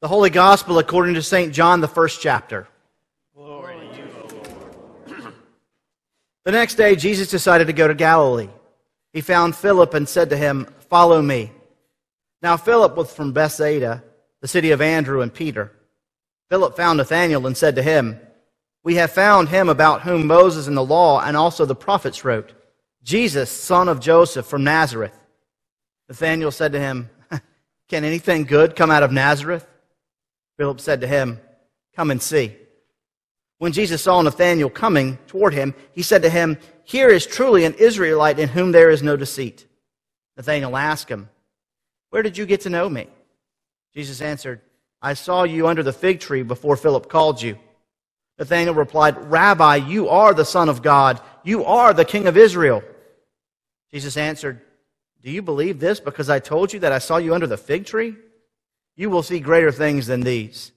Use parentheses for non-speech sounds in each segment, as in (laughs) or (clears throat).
The Holy Gospel according to St. John, the first chapter. Glory to you, Lord. (clears throat) The next day, Jesus decided to go to Galilee. He found Philip and said to him, Follow me. Now, Philip was from Bethsaida, the city of Andrew and Peter. Philip found Nathanael and said to him, We have found him about whom Moses and the law and also the prophets wrote, Jesus, son of Joseph from Nazareth. Nathanael said to him, (laughs) Can anything good come out of Nazareth? Philip said to him, Come and see. When Jesus saw Nathanael coming toward him, he said to him, Here is truly an Israelite in whom there is no deceit. Nathanael asked him, Where did you get to know me? Jesus answered, I saw you under the fig tree before Philip called you. Nathanael replied, Rabbi, you are the Son of God. You are the King of Israel. Jesus answered, Do you believe this because I told you that I saw you under the fig tree? You will see greater things than these.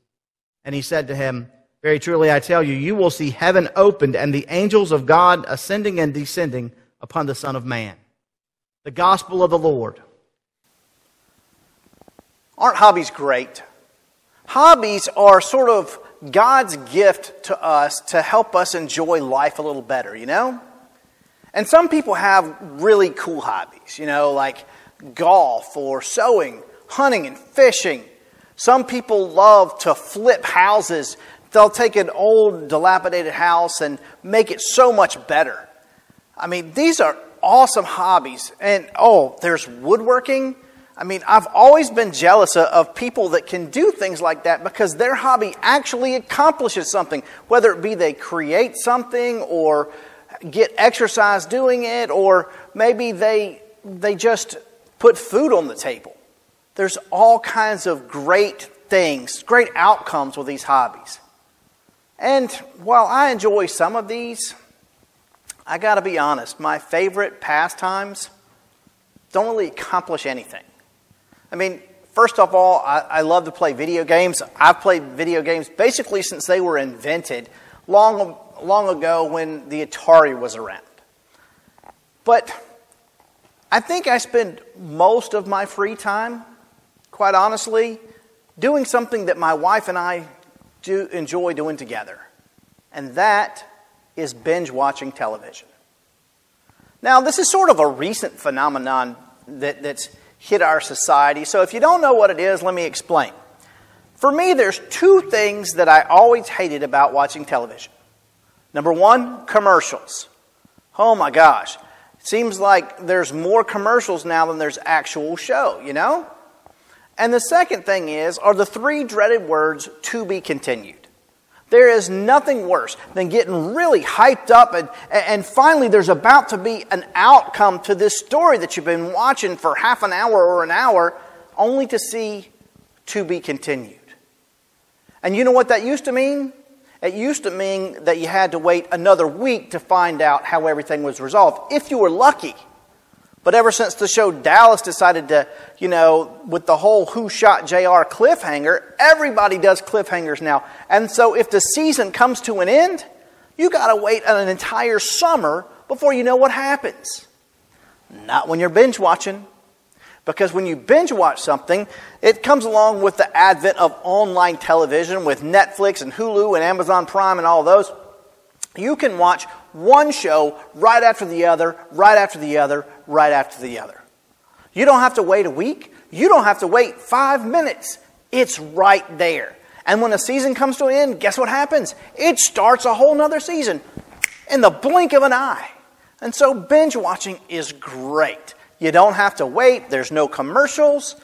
And he said to him, Very truly I tell you, you will see heaven opened and the angels of God ascending and descending upon the Son of Man. The gospel of the Lord. Aren't hobbies great? Hobbies are sort of God's gift to us to help us enjoy life a little better, you know? And some people have really cool hobbies, you know, like golf or sewing, hunting and fishing. Some people love to flip houses. They'll take an old, dilapidated house and make it so much better. I mean, these are awesome hobbies. And oh, there's woodworking. I mean, I've always been jealous of people that can do things like that because their hobby actually accomplishes something, whether it be they create something or get exercise doing it, or maybe they, they just put food on the table. There's all kinds of great things, great outcomes with these hobbies. And while I enjoy some of these, I got to be honest, my favorite pastimes don't really accomplish anything. I mean, first of all, I, I, love to play video games. I've played video games basically since they were invented long, long ago when the Atari was around. But I think I spend most of my free time, quite honestly, doing something that my wife and I do enjoy doing together. And that is binge watching television. Now, this is sort of a recent phenomenon that, that's hit our society. So, if you don't know what it is, let me explain. For me, there's two things that I always hated about watching television. Number one, commercials. Oh my gosh. It seems like there's more commercials now than there's actual show, you know? And the second thing is, are the three dreaded words to be continued. There is nothing worse than getting really hyped up, and, and finally, there's about to be an outcome to this story that you've been watching for half an hour or an hour, only to see to be continued. And you know what that used to mean? It used to mean that you had to wait another week to find out how everything was resolved, if you were lucky. But ever since the show Dallas decided to, you know, with the whole Who Shot JR cliffhanger, everybody does cliffhangers now. And so if the season comes to an end, you got to wait an entire summer before you know what happens. Not when you're binge watching. Because when you binge watch something, it comes along with the advent of online television with Netflix and Hulu and Amazon Prime and all those. You can watch one show right after the other, right after the other, right after the other. You don't have to wait a week. You don't have to wait five minutes. It's right there. And when a season comes to an end, guess what happens? It starts a whole nother season in the blink of an eye. And so binge watching is great. You don't have to wait, there's no commercials,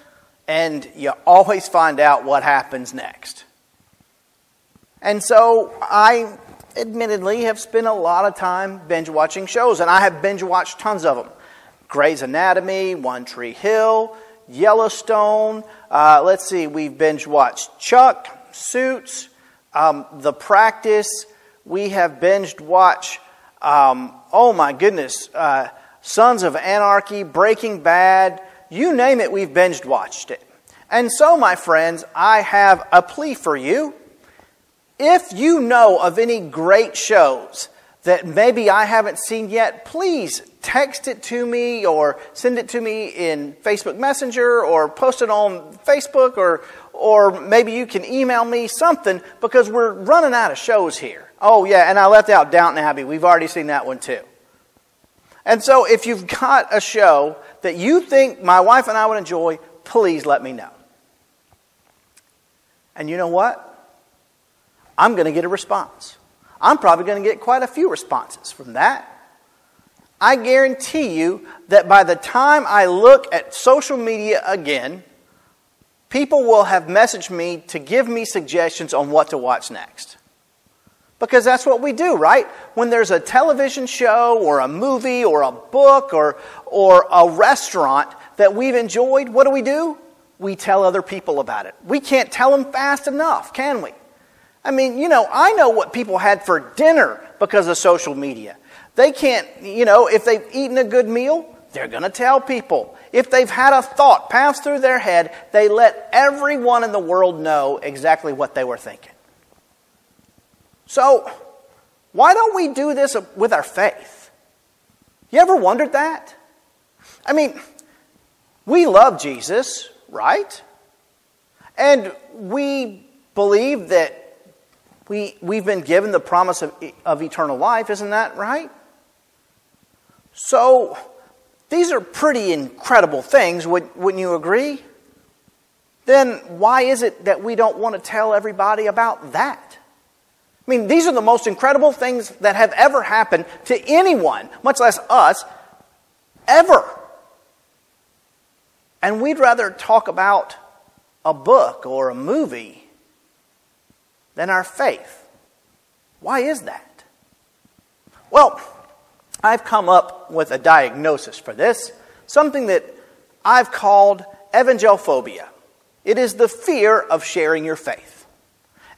and you always find out what happens next. And so I admittedly have spent a lot of time binge watching shows, and I have binge watched tons of them Grey's Anatomy, One Tree Hill, Yellowstone. Uh, let's see, we've binge watched Chuck, Suits, um, The Practice. We have binged watched, um, oh my goodness, uh, Sons of Anarchy, Breaking Bad. You name it, we've binge watched it. And so, my friends, I have a plea for you if you know of any great shows that maybe I haven't seen yet, please text it to me or send it to me in Facebook Messenger or post it on Facebook or, or maybe you can email me something because we're running out of shows here. Oh, yeah, and I left out Downton Abbey. We've already seen that one too. And so if you've got a show that you think my wife and I would enjoy, please let me know. And you know what? I'm going to get a response. I'm probably going to get quite a few responses from that. I guarantee you that by the time I look at social media again, people will have messaged me to give me suggestions on what to watch next. Because that's what we do, right? When there's a television show or a movie or a book or, or a restaurant that we've enjoyed, what do we do? We tell other people about it. We can't tell them fast enough, can we? I mean, you know, I know what people had for dinner because of social media. They can't, you know, if they've eaten a good meal, they're going to tell people. If they've had a thought pass through their head, they let everyone in the world know exactly what they were thinking. So, why don't we do this with our faith? You ever wondered that? I mean, we love Jesus, right? And we believe that we, we've been given the promise of, of eternal life, isn't that right? So, these are pretty incredible things, would, wouldn't you agree? Then why is it that we don't want to tell everybody about that? I mean, these are the most incredible things that have ever happened to anyone, much less us, ever. And we'd rather talk about a book or a movie than our faith. Why is that? Well, I've come up with a diagnosis for this, something that I've called evangelophobia. It is the fear of sharing your faith.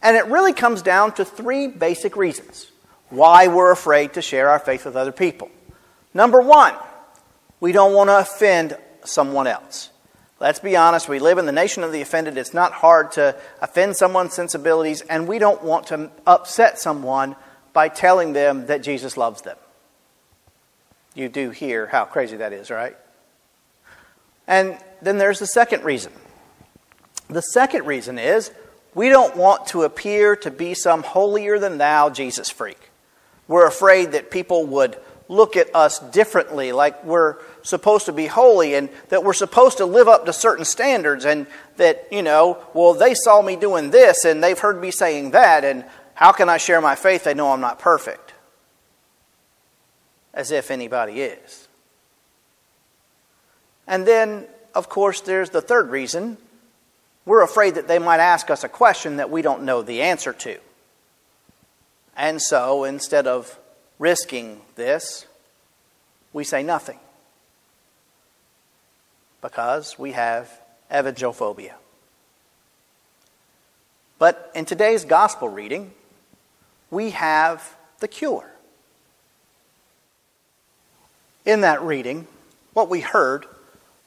And it really comes down to three basic reasons why we're afraid to share our faith with other people. Number one, we don't want to offend someone else. Let's be honest, we live in the nation of the offended. It's not hard to offend someone's sensibilities, and we don't want to upset someone by telling them that Jesus loves them you do hear how crazy that is, right? And then there's the second reason. The second reason is we don't want to appear to be some holier than thou Jesus freak. We're afraid that people would look at us differently, like we're supposed to be holy and that we're supposed to live up to certain standards, and that, you know, well, they saw me doing this and they've heard me saying that, and how can I share my faith? They know I'm not perfect as if anybody is. And then, of course, there's the third reason. We're afraid that they might ask us a question that we don't know the answer to. And so, instead of risking this, we say nothing. Because we have evangelophobia. But in today's gospel reading, we have the cure in that reading, what we heard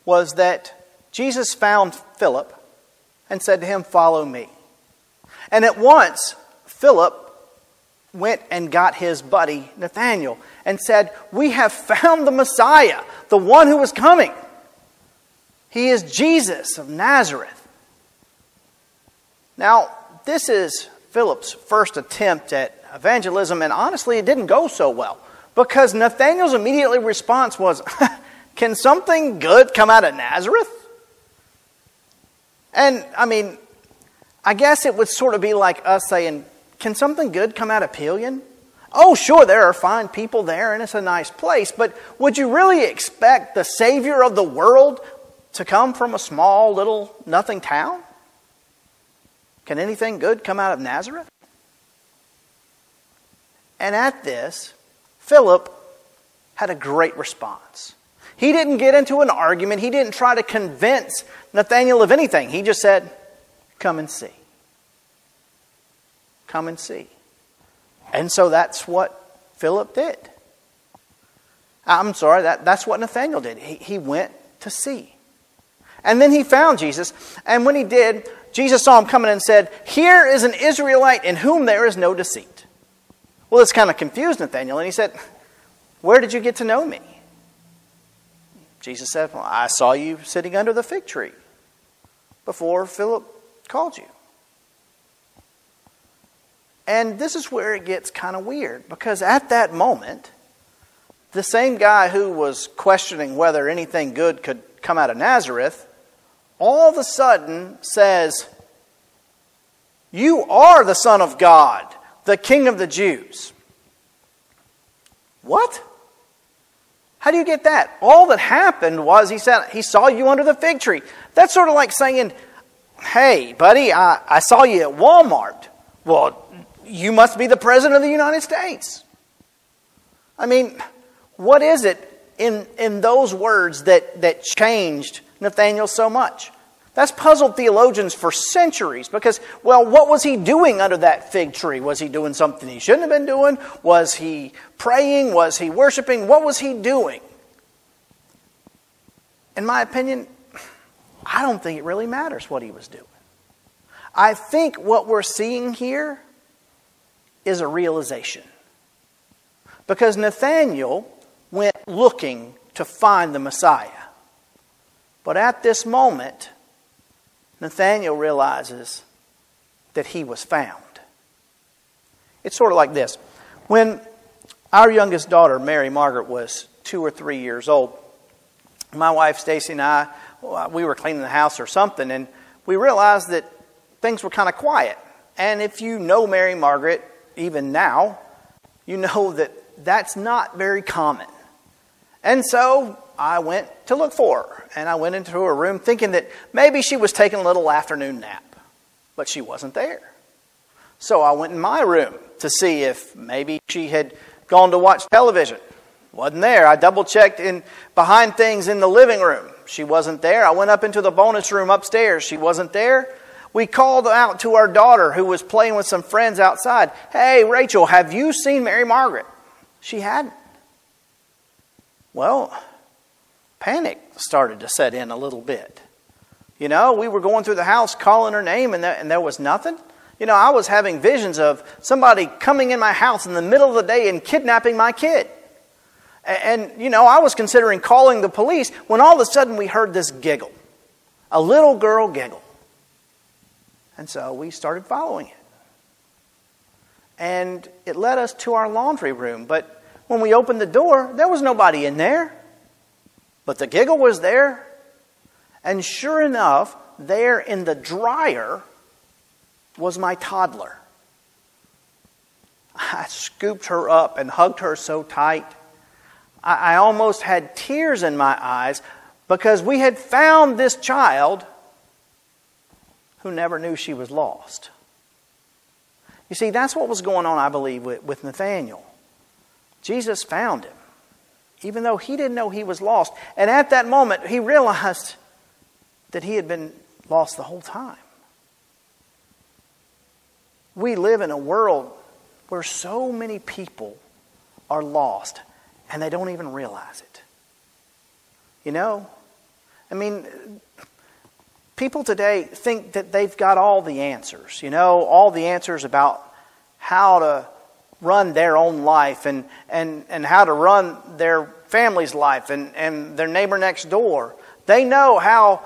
was that Jesus found Philip and said to him, Follow me. And at once, Philip went and got his buddy Nathanael and said, We have found the Messiah, the one who was coming. He is Jesus of Nazareth. Now, this is Philip's first attempt at evangelism, and honestly, it didn't go so well. Because Nathanael's immediately response was, (laughs) Can something good come out of Nazareth? And I mean, I guess it would sort of be like us saying, Can something good come out of Pelion? Oh, sure, there are fine people there and it's a nice place, but would you really expect the Savior of the world to come from a small, little, nothing town? Can anything good come out of Nazareth? And at this, Philip had a great response. He didn't get into an argument, he didn't try to convince Nathanael of anything. He just said, Come and see. Come and see. And so that's what Philip did. I'm sorry, that, that's what Nathanael did. He, he went to see. And then he found Jesus. And when he did, Jesus saw him coming and said, Here is an Israelite in whom there is no deceit. Well, this kind of confused Nathanael, and he said, Where did you get to know me? Jesus said, Well, I saw you sitting under the fig tree before Philip called you. And this is where it gets kind of weird because at that moment, the same guy who was questioning whether anything good could come out of Nazareth all of a sudden says, You are the Son of God, the King of the Jews. What? How do you get that? All that happened was he said he saw you under the fig tree. That's sort of like saying, Hey, buddy, I, I saw you at Walmart. Well, you must be the President of the United States. I mean, what is it in, in those words that, that changed Nathanael so much? That's puzzled theologians for centuries because, well, what was he doing under that fig tree? Was he doing something he shouldn't have been doing? Was he praying? Was he worshiping? What was he doing? In my opinion, I don't think it really matters what he was doing. I think what we're seeing here is a realization. Because Nathanael went looking to find the Messiah. But at this moment, Nathanael realizes that he was found. It's sort of like this. When our youngest daughter, Mary Margaret, was two or three years old, my wife Stacy and I, uh, we were cleaning the house or something, and we realized that things were kind of quiet. And if you know Mary Margaret, even now, you know that that's not very common. And so I went to look for her. And I went into her room thinking that maybe she was taking a little afternoon nap, but she wasn't there. So I went in my room to see if maybe she had gone to watch television. Wasn't there. I double checked in behind things in the living room. She wasn't there. I went up into the bonus room upstairs. She wasn't there. We called out to our daughter who was playing with some friends outside. Hey, Rachel, have you seen Mary Margaret? She hadn't. Well, panic started to set in a little bit. You know, we were going through the house calling her name and, there, and there was nothing. You know, I was having visions of somebody coming in my house in the middle of the day and kidnapping my kid. And, you know, I was considering calling the police when all of a sudden we heard this giggle. A little girl giggle. And so we started following it. And it led us to our laundry room. But when we opened the door, there was nobody in there. But the giggle was there. And sure enough, there in the dryer was my toddler. (laughs) I scooped her up and hugged her so tight. I, almost had tears in my eyes because we had found this child who never knew she was lost. You see, that's what was going on, I believe, with, with Nathanael. Jesus found him, even though he didn't know he was lost. And at that moment, he realized that he had been lost the whole time. We live in a world where so many people are lost and they don't even realize it. You know? I mean, people today think that they've got all the answers, you know, all the answers about how to run their own life and, and, and how to run their family's life and, and their neighbor next door. They know how,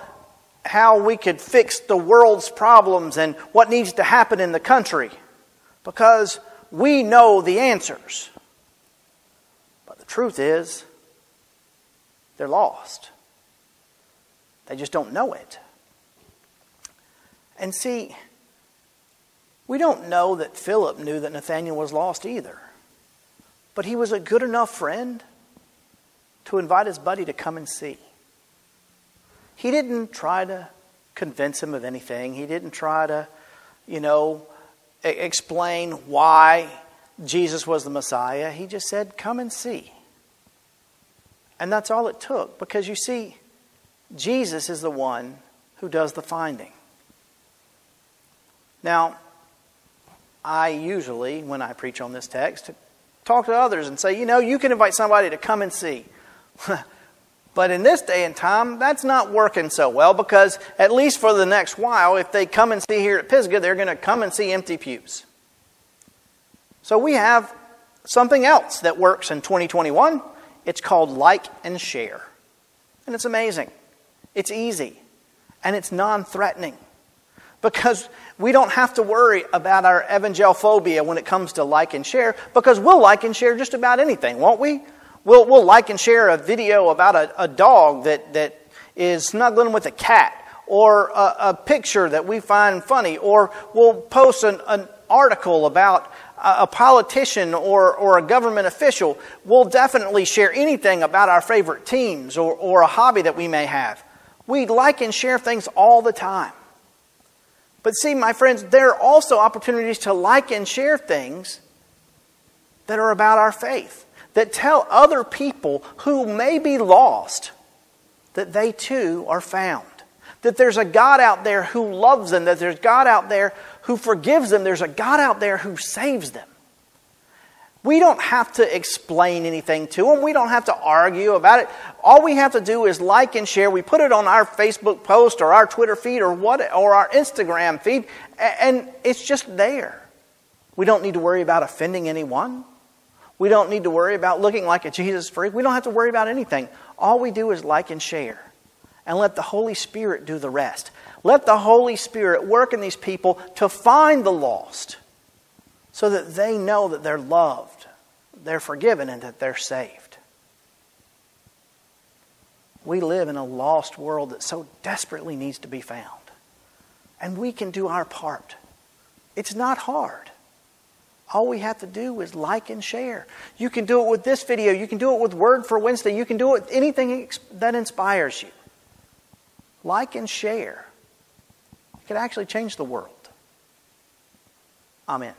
how we could fix the world's problems and what needs to happen in the country because we know the answers. But the truth is, they're lost. They just don't know it. And see, we don't know that Philip knew that Nathanael was lost either. But he was a good enough friend to invite his buddy to come and see. He didn't try to convince him of anything. He didn't try to, you know, explain why Jesus was the Messiah. He just said, Come and see. And that's all it took because you see, Jesus is the one who does the finding. Now, I usually, when I preach on this text, talk to others and say, you know, you can invite somebody to come and see. (laughs) but in this day and time, that's not working so well because, at least for the next while, if they come and see here at Pisgah, they're going to come and see empty pews. So we have something else that works in 2021. It's called like and share. And it's amazing. It's easy. And it's non threatening. Because we don't have to worry about our evangelophobia when it comes to like and share because we'll like and share just about anything, won't we? We'll, we'll like and share a video about a, a dog that, that is snuggling with a cat or a, a picture that we find funny, or we'll post an, an article about a politician or, or a government official, we'll definitely share anything about our favorite teams or, or a hobby that we may have. We like and share things all the time. But see, my friends, there are also opportunities to like and share things that are about our faith, that tell other people who may be lost that they too are found that there's a God out there who loves them, that there's God out there who forgives them, there's a God out there who saves them. We don't have to explain anything to them. We don't have to argue about it. All we have to do is like and share. We put it on our Facebook post or our Twitter feed or what or our Instagram feed and it's just there. We don't need to worry about offending anyone. We don't need to worry about looking like a Jesus freak. We don't have to worry about anything. All we do is like and share and let the Holy Spirit do the rest. Let the Holy Spirit work in these people to find the lost so that they know that they're loved, they're forgiven, and that they're saved. We live in a lost world that so desperately needs to be found. And we can do our part. It's not hard. All we have to do is like and share. You can do it with this video. You can do it with Word for Wednesday. You can do it with anything that inspires you like and share. It could actually change the world. Amen.